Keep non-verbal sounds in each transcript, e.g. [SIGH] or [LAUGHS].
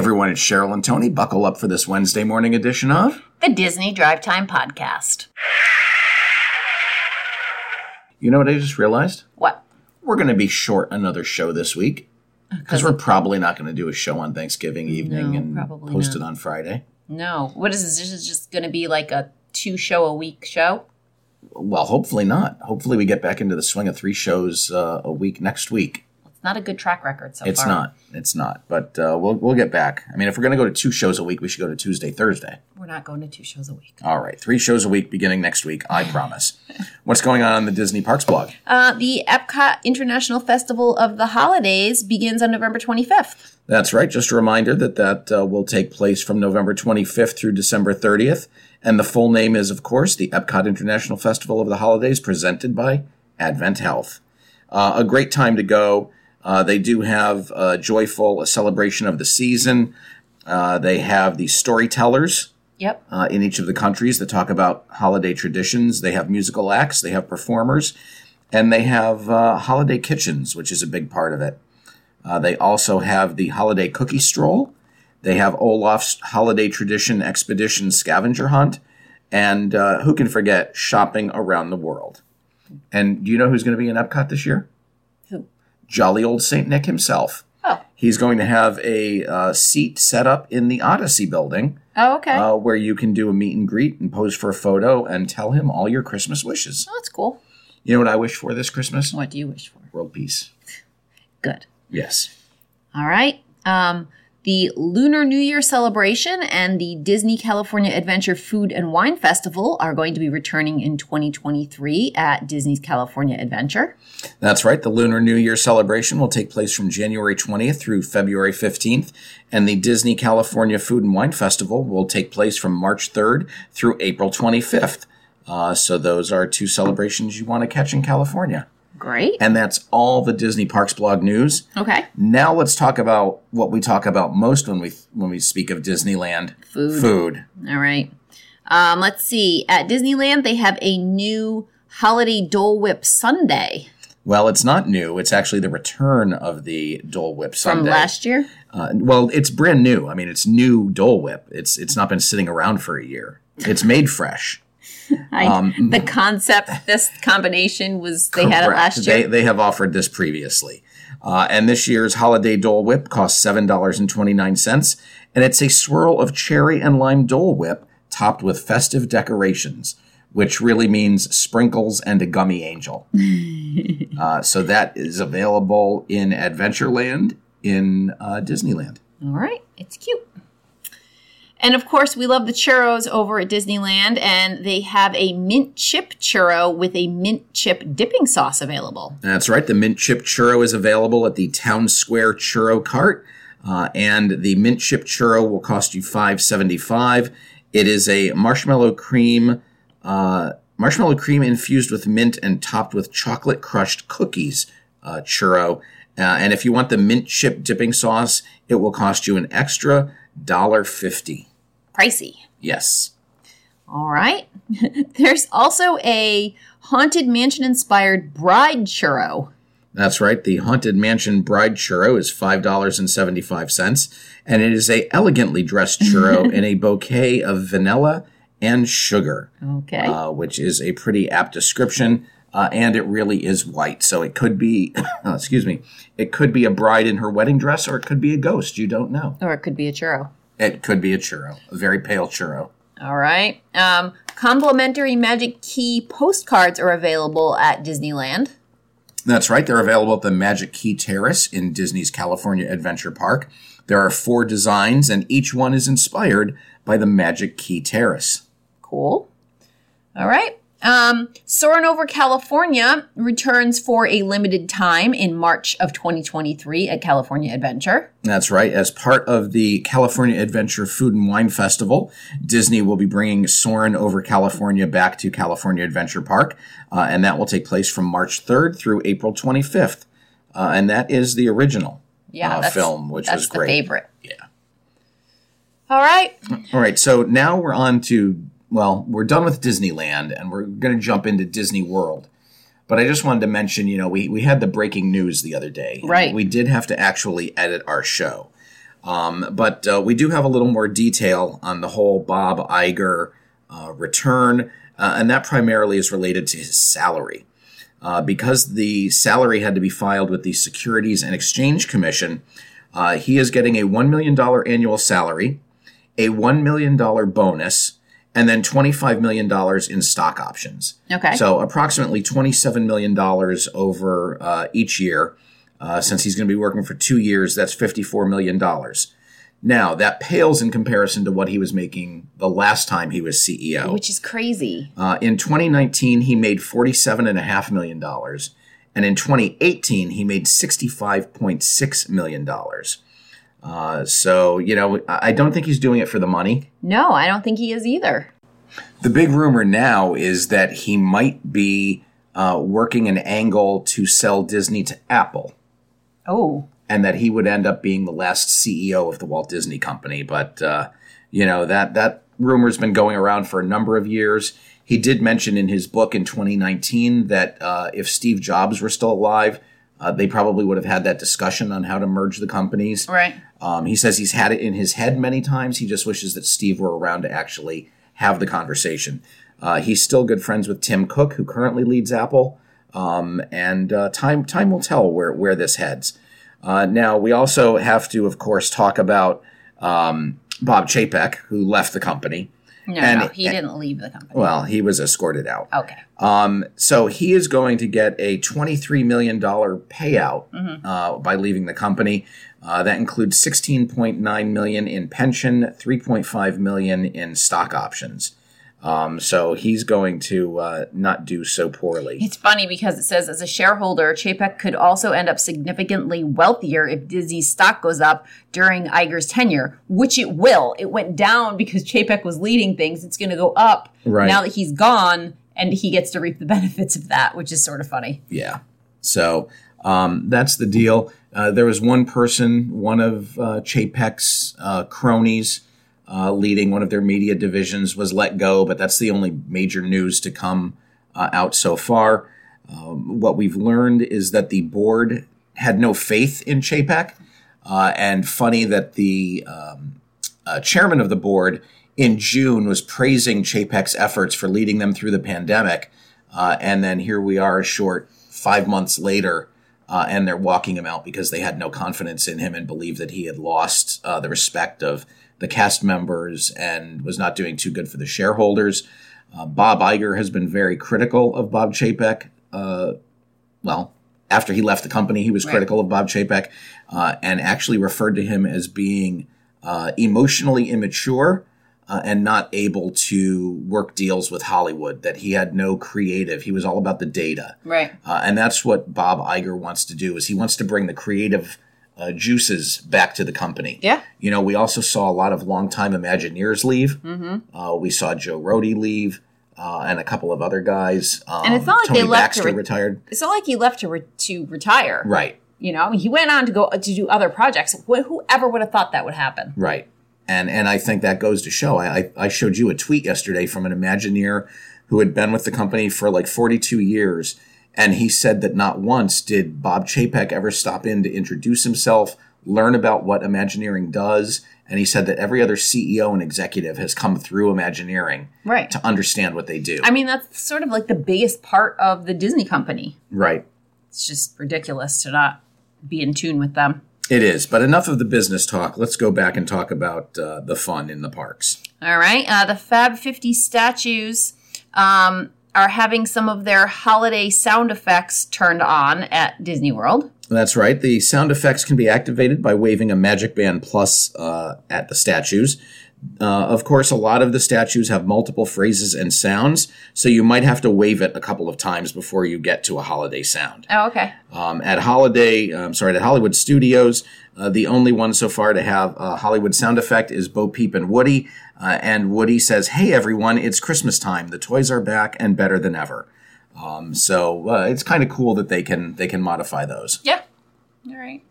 everyone, it's Cheryl and Tony. Buckle up for this Wednesday morning edition of The Disney Drive Time Podcast. You know what I just realized? What? We're going to be short another show this week because we're probably not going to do a show on Thanksgiving evening No, and post not. it on Friday. No. What is this? This is just going to be like a two show a week show? Well, hopefully not. Hopefully, we get back into the swing of three shows uh, a week next week. It's not a good track record so it's far. not. It's not. But uh, we'll we'll get back. I mean, if we're going to go to two shows a week, we should go to Tuesday, Thursday. We're not going to two shows a week. All right, three shows a week beginning next week. I promise. [LAUGHS] What's going on on the Disney Parks blog? Uh, the Epcot International Festival of the Holidays begins on November 25th. That's right. Just a reminder that that uh, will take place from November 25th through December 30th. And the full name is, of course, the Epcot International Festival of the Holidays, presented by Advent Health. Uh, a great time to go. Uh, they do have uh, joyful, a celebration of the season. Uh, they have the storytellers Yep. uh, in each of the countries that talk about holiday traditions. They have musical acts, they have performers, and they have uh, holiday kitchens, which is a big part of it. Uh, they also have the holiday cookie stroll. They have Olaf's holiday tradition expedition scavenger hunt, and uh, who can forget shopping around the world? And do you know who's going to be in Epcot this year? Jolly old Saint Nick himself. Oh. He's going to have a uh, seat set up in the Odyssey building Oh, okay. uh, where you can do a meet and greet and pose for a photo and tell him all your Christmas wishes. oh, that's cool. You know what I wish for this Christmas? What do you wish for? World peace. Good. Yes. All right. Um, the Lunar New Year celebration and the Disney California Adventure Food and Wine Festival are going to be returning in 2023 at Disney's California Adventure. That's right. The Lunar New Year celebration will take place from January 20th through February 15th, and the Disney California Food and Wine Festival will take place from March 3rd through April 25th. Uh, so those are two celebrations you want to catch in California. Great. And that's all the Disney Parks blog news. Okay. Now let's talk about what we talk about most when we when we speak of Disneyland. Food. Food. All right. Um, let's see. At Disneyland, they have a new holiday Dole Whip Sunday Well, it's not new. It's actually the return of the Dole Whip Sunday. from last year. Uh, well, it's brand new. I mean, it's new Dole Whip. It's it's not been sitting around for a year. It's made fresh. [LAUGHS] I, Um, the concept, this combination was they had it Correct. last They year. they have offered this previously. Uh, and this year's holiday Dole Whip costs seven dollars and twenty nine cents, and it's a swirl of cherry and lime Dole Whip topped with festive decorations, which really means sprinkles and a gummy angel. [LAUGHS] uh, so that is available in Adventureland in uh, Disneyland. All right, it's cute. And of course, we love the churros over at Disneyland, and they have a mint chip churro with a mint chip dipping sauce available. That's right. The mint chip churro is available at the Town Square Churro Cart, uh, and the mint chip churro will cost you five seventy five. It is a marshmallow cream, uh, marshmallow cream infused with mint and topped with chocolate crushed cookies uh, churro. Uh, and if you want the mint chip dipping sauce, it will cost you an extra dollar fifty. Pricey. Yes. All right. [LAUGHS] There's also a Haunted Mansion inspired bride churro. That's right. The Haunted Mansion Bride Churro is five dollars and seventy five cents, and it is a elegantly dressed churro [LAUGHS] in a bouquet of vanilla and sugar, Okay. uh, which is a pretty apt description. Uh, and it really is white, so it could be, [COUGHS] excuse me, it could be a bride in her wedding dress, or it could be a ghost. You don't know. or it could be a churro. It could be a churro, a very pale churro. All right. Um, complimentary Magic Key postcards are available at Disneyland. That's right. They're available at the Magic Key Terrace in Disney's California Adventure Park. There are four designs, and each one is inspired by the Magic Key Terrace. Cool. All right. Um, Soarin' Over California returns for a limited time in March of 2023 at California Adventure. That's right. As part of the California Adventure Food and Wine Festival, Disney will be bringing Soarin' over California back to California Adventure Park, uh, and that will take place from March 3rd through April 25th. Uh, and that is the original Yeah, uh, film, which that's was great. favorite. Yeah. All right. All right, so now we're on to well, we're done with Disneyland and we're going to jump into Disney World. But I just wanted to mention, you know, we, we had the breaking news the other day. Right. We did have to actually edit our show. Um, but uh, we do have a little more detail on the whole Bob Iger uh, return, uh, and that primarily is related to his salary. Uh, because the salary had to be filed with the Securities and Exchange Commission, uh, he is getting a $1 million annual salary, a $1 million bonus, and then $25 million in stock options. Okay. So approximately $27 million over uh, each year. Uh, since he's going to be working for two years, that's $54 million. Now, that pales in comparison to what he was making the last time he was CEO. Which is crazy. Uh, in 2019, he made $47.5 million. And in 2018, he made $65.6 million. Uh, so, you know, I don't think he's doing it for the money. No, I don't think he is either. The big rumor now is that he might be uh, working an angle to sell Disney to Apple Oh, and that he would end up being the last CEO of the Walt Disney Company. But uh, you know that that rumor's been going around for a number of years. He did mention in his book in 2019 that uh, if Steve Jobs were still alive, uh, they probably would have had that discussion on how to merge the companies. right. Um, he says he's had it in his head many times. He just wishes that Steve were around to actually have the conversation. Uh, he's still good friends with Tim Cook, who currently leads Apple, um, and uh, time time will tell where where this heads. Uh, now we also have to, of course, talk about um, Bob Chapek, who left the company. No, And- no, he didn't leave the company. Well, he was escorted out. Okay. Um, so he is going to get a $23 million payout uh, by leaving the company. Uh, that includes 16.9 million in pension, 3.5 million in stock options. Um, so he's going to uh, not do so poorly. It's funny because it says as a shareholder, Chapek could also end up significantly wealthier if Disney's stock goes up during Iger's tenure, which it will. It went down because Chapek was leading things. It's going to go up Right. now that he's gone, and he gets to reap the [LAUGHS] benefits of that, which is sort of funny. Yeah. So um, that's the deal. Uh, there was one person, one of uh, Chapek's uh, cronies, uh, leading one of their media divisions, was let go, but that's the only major news to come uh, out so far. Um, what we've learned is that the board had no faith in Chapek, uh, and funny that the um, uh, chairman of the board in June was praising Chapek's efforts for leading them through the pandemic. Uh, and then here we are, a short five months later, uh, and they're walking him out because they had no confidence in him and believed that he had lost uh, the respect of the cast members and was not doing too good for the shareholders. Uh, Bob Iger has been very critical of Bob Chapek. Uh, well, after he left the company, he was Right. critical of Bob Chapek uh, and actually referred to him as being uh, emotionally immature uh, and not able to work deals with Hollywood. That he had no creative; he was all about the data, Right. uh, and that's what Bob Iger wants to do. Is he wants to bring the creative uh, juices back to the company. Yeah. You know, we also saw a lot of longtime Imagineers leave. Mm-hmm. Uh, we saw Joe Rohde leave. Uh, and a couple of other guys. Um, And it's not like Tony they left to re- retired. It's not like he left to re- to retire. Right. You know, he went on to go to do other projects. Wh- Whoever would have thought that would happen? Right. And and I think that goes to show. I, I I showed you a tweet yesterday from an Imagineer who had been with the company for like 42 years. And he said that not once did Bob Chapek ever stop in to introduce himself, learn about what Imagineering does. And he said that every other CEO and executive has come through Imagineering Right. to understand what they do. I mean, that's sort of like the biggest part of the Disney company. right. It's just ridiculous to not be in tune with them. It is. But enough of the business talk. Let's go back and talk about uh, the fun in the parks. All right. Uh, the Fab 50 statues um, are having some of their holiday sound effects turned on at Disney World. That's right. The sound effects can be activated by waving a Magic Band Plus uh, at the statues. Uh, of course, a lot of the statues have multiple phrases and sounds, so you might have to wave it a couple of times before you get to a holiday sound. Oh, okay. Um, at Holiday, I'm sorry, at Hollywood Studios, uh, the only one so far to have a Hollywood sound effect is Bo Peep and Woody. Uh, and Woody says, "Hey everyone, it's Christmas time. The toys are back and better than ever." Um, so uh, it's kind of cool that they can they can modify those. Yeah. All right.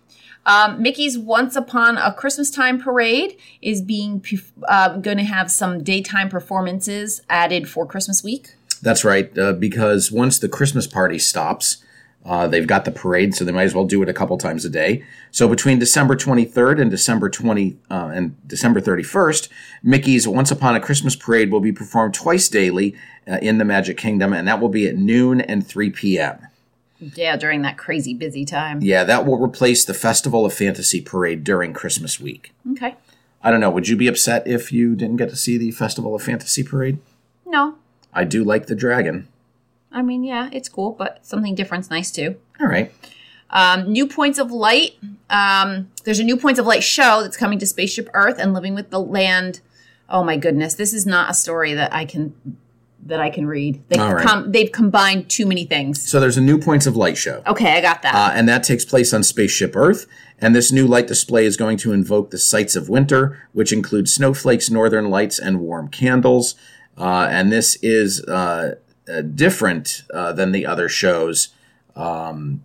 Um, Mickey's Once Upon a Christmas Time Parade is being uh, going to have some daytime performances added for Christmas week. That's right, uh, because once the Christmas party stops, Uh, they've got the parade, so they might as well do it a couple times a day. So between December 23rd and December 20 uh, and December 31st, Mickey's Once Upon a Christmas Parade will be performed twice daily uh, in the Magic Kingdom, and that will be at noon and 3 p.m. Yeah, during that crazy busy time. Yeah, that will replace the Festival of Fantasy Parade during Christmas week. Okay. I don't know. Would you be upset if you didn't get to see the Festival of Fantasy Parade? No. I do like the dragon. I mean, yeah, it's cool, but something different's nice too. All right. Um, new Points of Light. Um, there's a new Points of Light show that's coming to Spaceship Earth and Living with the Land. Oh my goodness, this is not a story that I can that I can read. They've, All right. com- they've combined too many things. So there's a new Points of Light show. Okay, I got that. Uh, and that takes place on Spaceship Earth. And this new light display is going to invoke the sights of winter, which include snowflakes, northern lights, and warm candles. Uh, and this is uh, different uh, than the other shows um,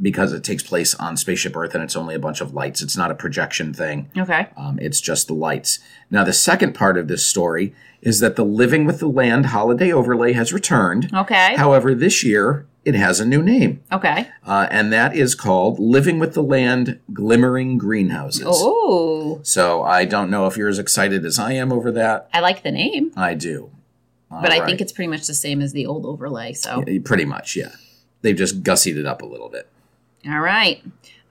because it takes place on Spaceship Earth and it's only a bunch of lights. It's not a projection thing. okay. Um, it's just the lights. Now, the second part of this story is that the Living with the Land holiday overlay has returned. Okay. However, this year it has a new name, okay. uh, and that is called Living with the Land Glimmering Greenhouses. Oh, So I don't know if you're as excited as I am over that. I like the name, I do. But I think it's pretty much the same as the old overlay. So, it's pretty much, yeah. They've just gussied it up a little bit. all right.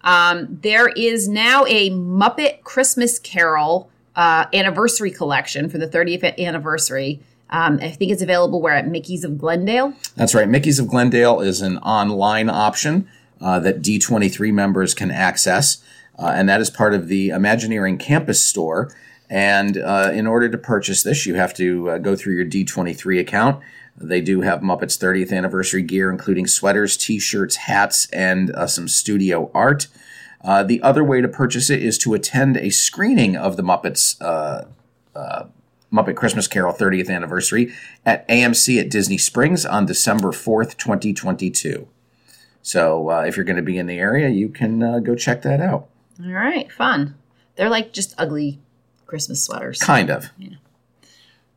Um, there is now a Muppet Christmas Carol uh, anniversary collection for the 30th anniversary. Um, I think it's available where at Mickey's of Glendale. That's right. Mickey's of Glendale is an online option uh, that D23 members can access, uh, and that is part of the Imagineering Campus store. And uh, in order to purchase this, you have to uh, go through your D23 account. They do have Muppets 30th anniversary gear, including sweaters, t shirts, hats, and uh, some studio art. Uh, the other way to purchase it is to attend a screening of the Muppets uh, Muppet Christmas Carol 30th anniversary at AMC at Disney Springs on December 4th, 2022. So uh, if you're going to be in the area, you can uh, go check that out. All right, fun. They're like just ugly Christmas sweaters. Kind of. Yeah.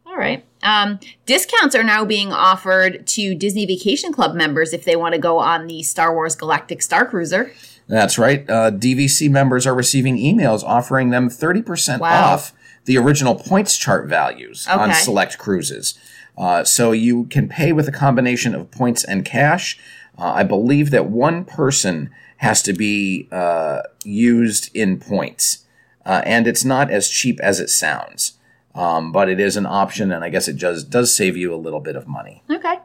All right. Um, discounts are now being offered to Disney Vacation Club members if they want to go on the Star Wars Galactic Star Cruiser. That's right. Uh, DVC members are receiving emails offering them 30% Wow. off the original points chart values on select cruises. Uh, so you can pay with a combination of points and cash. Uh, I believe that one person has to be uh, used in points, uh, and it's not as cheap as it sounds. Um, but it is an option, and I guess it does does save you a little bit of money. Okay.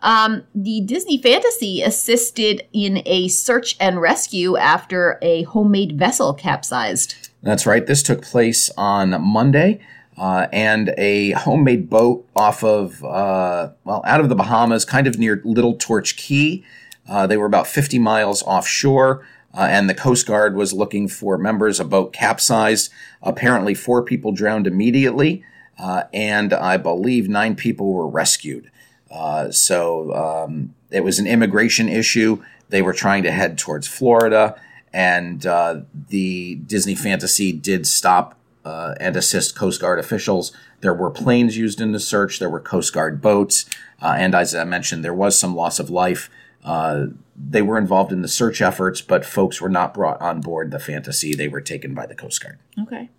Um, the Disney Fantasy assisted in a search and rescue after a homemade vessel capsized. That's right. This took place on Monday, uh, and a homemade boat off of, uh, well, out of the Bahamas, kind of near Little Torch Key. Uh, they were about 50 miles offshore, uh, and the Coast Guard was looking for members. A boat capsized. Apparently, four people drowned immediately, uh, and I believe nine people were rescued. Uh, so um, it was an immigration issue. They were trying to head towards Florida, and uh, the Disney Fantasy did stop uh, and assist Coast Guard officials. There were planes used in the search. There were Coast Guard boats, uh, and as I mentioned, there was some loss of life. Uh, they were involved in the search efforts, but folks were not brought on board the Fantasy. They were taken by the Coast Guard. Okay.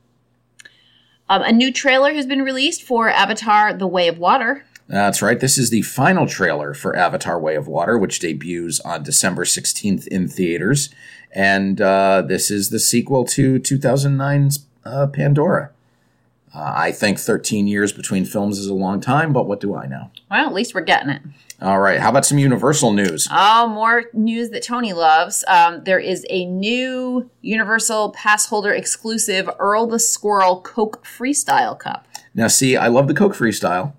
Um, a new trailer has been released for Avatar: The Way of Water. That's right. This is the final trailer for Avatar Way of Water, which debuts on December 16th in theaters. And uh, this is the sequel to 2009's uh, Pandora. Uh, I think 13 years between films is a long time, but what do I know? Well, at least we're getting it. All right. How about some Universal news? Oh, more news that Tony loves. Um, there is a new Universal Pass Holder exclusive Earl the Squirrel Coke Freestyle Cup. Now, see, I love the Coke Freestyle.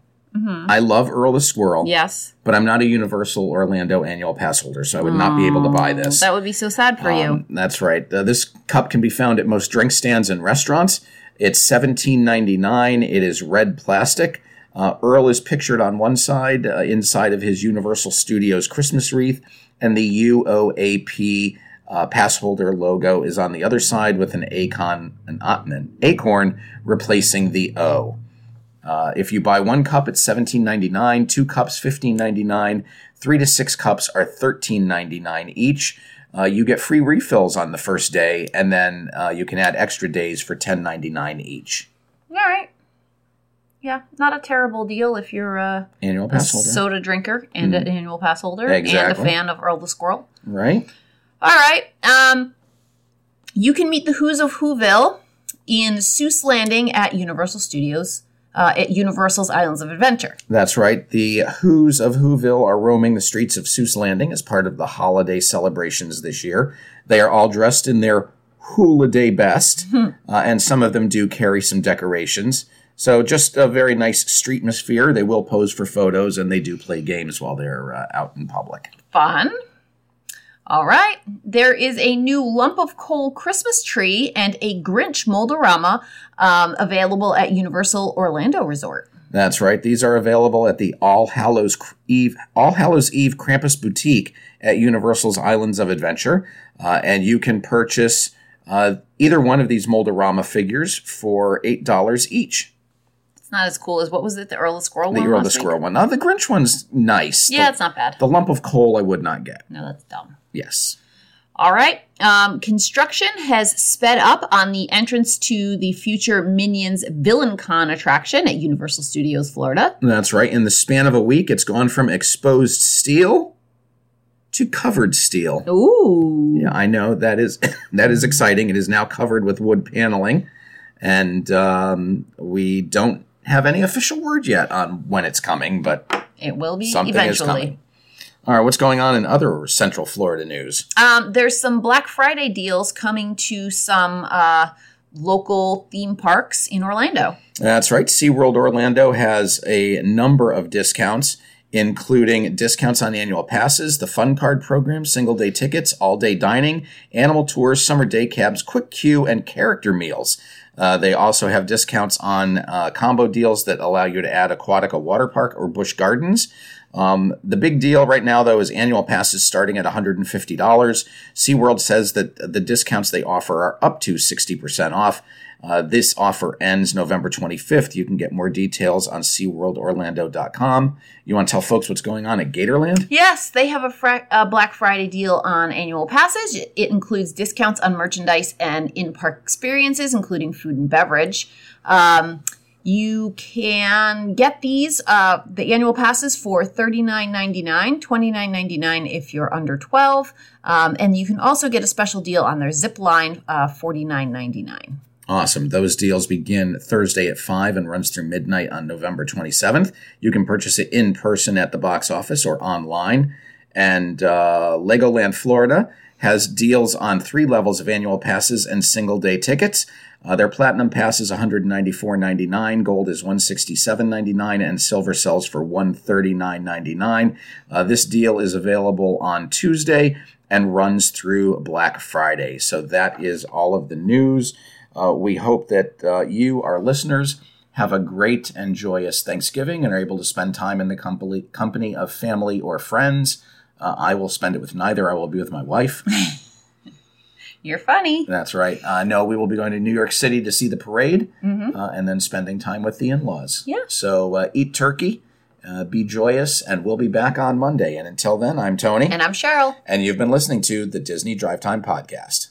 I love Earl the Squirrel, Yes, but I'm not a Universal Orlando annual pass holder, so I would not be able to buy this. that would be so sad for you. Um, that's right. Uh, this cup can be found at most drink stands and restaurants. It's seventeen ninety nine. It is red plastic. Uh, Earl is pictured on one side, uh, inside of his Universal Studios Christmas wreath, and the UOAP uh, pass holder logo is on the other side with an acon, an, an acorn replacing the O. Uh, if you buy one cup, it's seventeen ninety nine. Two cups, fifteen ninety nine. Three to six cups are thirteen ninety nine each. Uh, you get free refills on the first day, and then uh, you can add extra days for ten ninety nine each. All right. Yeah, not a terrible deal if you're a, Annual pass holder, soda drinker and an annual pass holder and a fan of Earl the Squirrel. right? All right. Um, you can meet the Who's of Whoville in Seuss Landing at Universal Studios uh, at Universal's Islands of Adventure. That's right. The Who's of Whoville are roaming the streets of Seuss Landing as part of the holiday celebrations this year. They are all dressed in their hula day best, [LAUGHS] uh, and some of them do carry some decorations. So just a very nice street atmosphere. They will pose for photos, and they do play games while they're uh, out in public. Fun. All right. There is a new lump of coal Christmas tree and a Grinch Mold-A-Rama um, available at Universal Orlando Resort. That's right. These are available at the All Hallows Eve All Hallows Eve Krampus Boutique at Universal's Islands of Adventure, uh, and you can purchase uh, either one of these Mold-A-Rama figures for eight dollars each. It's not as cool as what was it, the Earl of Squirrel The one? Earl the last week? Squirrel one. Now the Grinch one's nice. Yeah, The, it's not bad. the lump of coal I would not get. No, that's dumb. Yes. All right. Um, construction has sped up on the entrance to the future Minions Villain Con attraction at Universal Studios Florida. That's right. In the span of a week, it's gone from exposed steel to covered steel. Ooh. Yeah, I know that is [LAUGHS] that is exciting. It is now covered with wood paneling, and um, we don't have any official word yet on when it's coming. But It will be something is eventually. coming. All right, what's going on in other Central Florida news? Um, there's some Black Friday deals coming to some uh, local theme parks in Orlando. That's right. SeaWorld Orlando has a number of discounts, including discounts on annual passes, the Fun Card program, single day tickets, all day dining, animal tours, summer day cabs, quick queue, and character meals. Uh, they also have discounts on uh, combo deals that allow you to add Aquatica Water Park or Busch Gardens. Um, the big deal right now, though, is annual passes starting at $150. SeaWorld says that the discounts they offer are up to 60% off. Uh, this offer ends November 25th. You can get more details on SeaWorldOrlando.com. You want to tell folks what's going on at Gatorland? Yes, they have a, fri- a Black Friday deal on annual passes. It it includes discounts on merchandise and in park experiences, including food and beverage. Um, you can get these, uh, the annual passes for $39.99, $29.99 if you're under 12. Um, and you can also get a special deal on their zip line, uh, $49.99. Awesome. Those deals begin Thursday at 5 and runs through midnight on November 27th. You can purchase it in person at the box office or online. And uh, Legoland Florida has deals on three levels of annual passes and single day tickets. Uh, their platinum pass is $194.99, gold is $167.99, and silver sells for $139.99. Uh, this deal is available on Tuesday and runs through Black Friday. So that is all of the news. Uh, we hope that uh, you, our listeners, have a great and joyous Thanksgiving and are able to spend time in the company, company of family or friends. Uh, I will spend it with neither. I will be with my wife. [LAUGHS] You're funny. That's right. Uh, no, we will be going to New York City to see the parade uh, and then spending time with the in laws. Yeah. So uh, eat turkey, uh, be joyous, and we'll be back on Monday. And until then, I'm Tony. And I'm Cheryl. and you've been listening to the Disney Drive Time Podcast.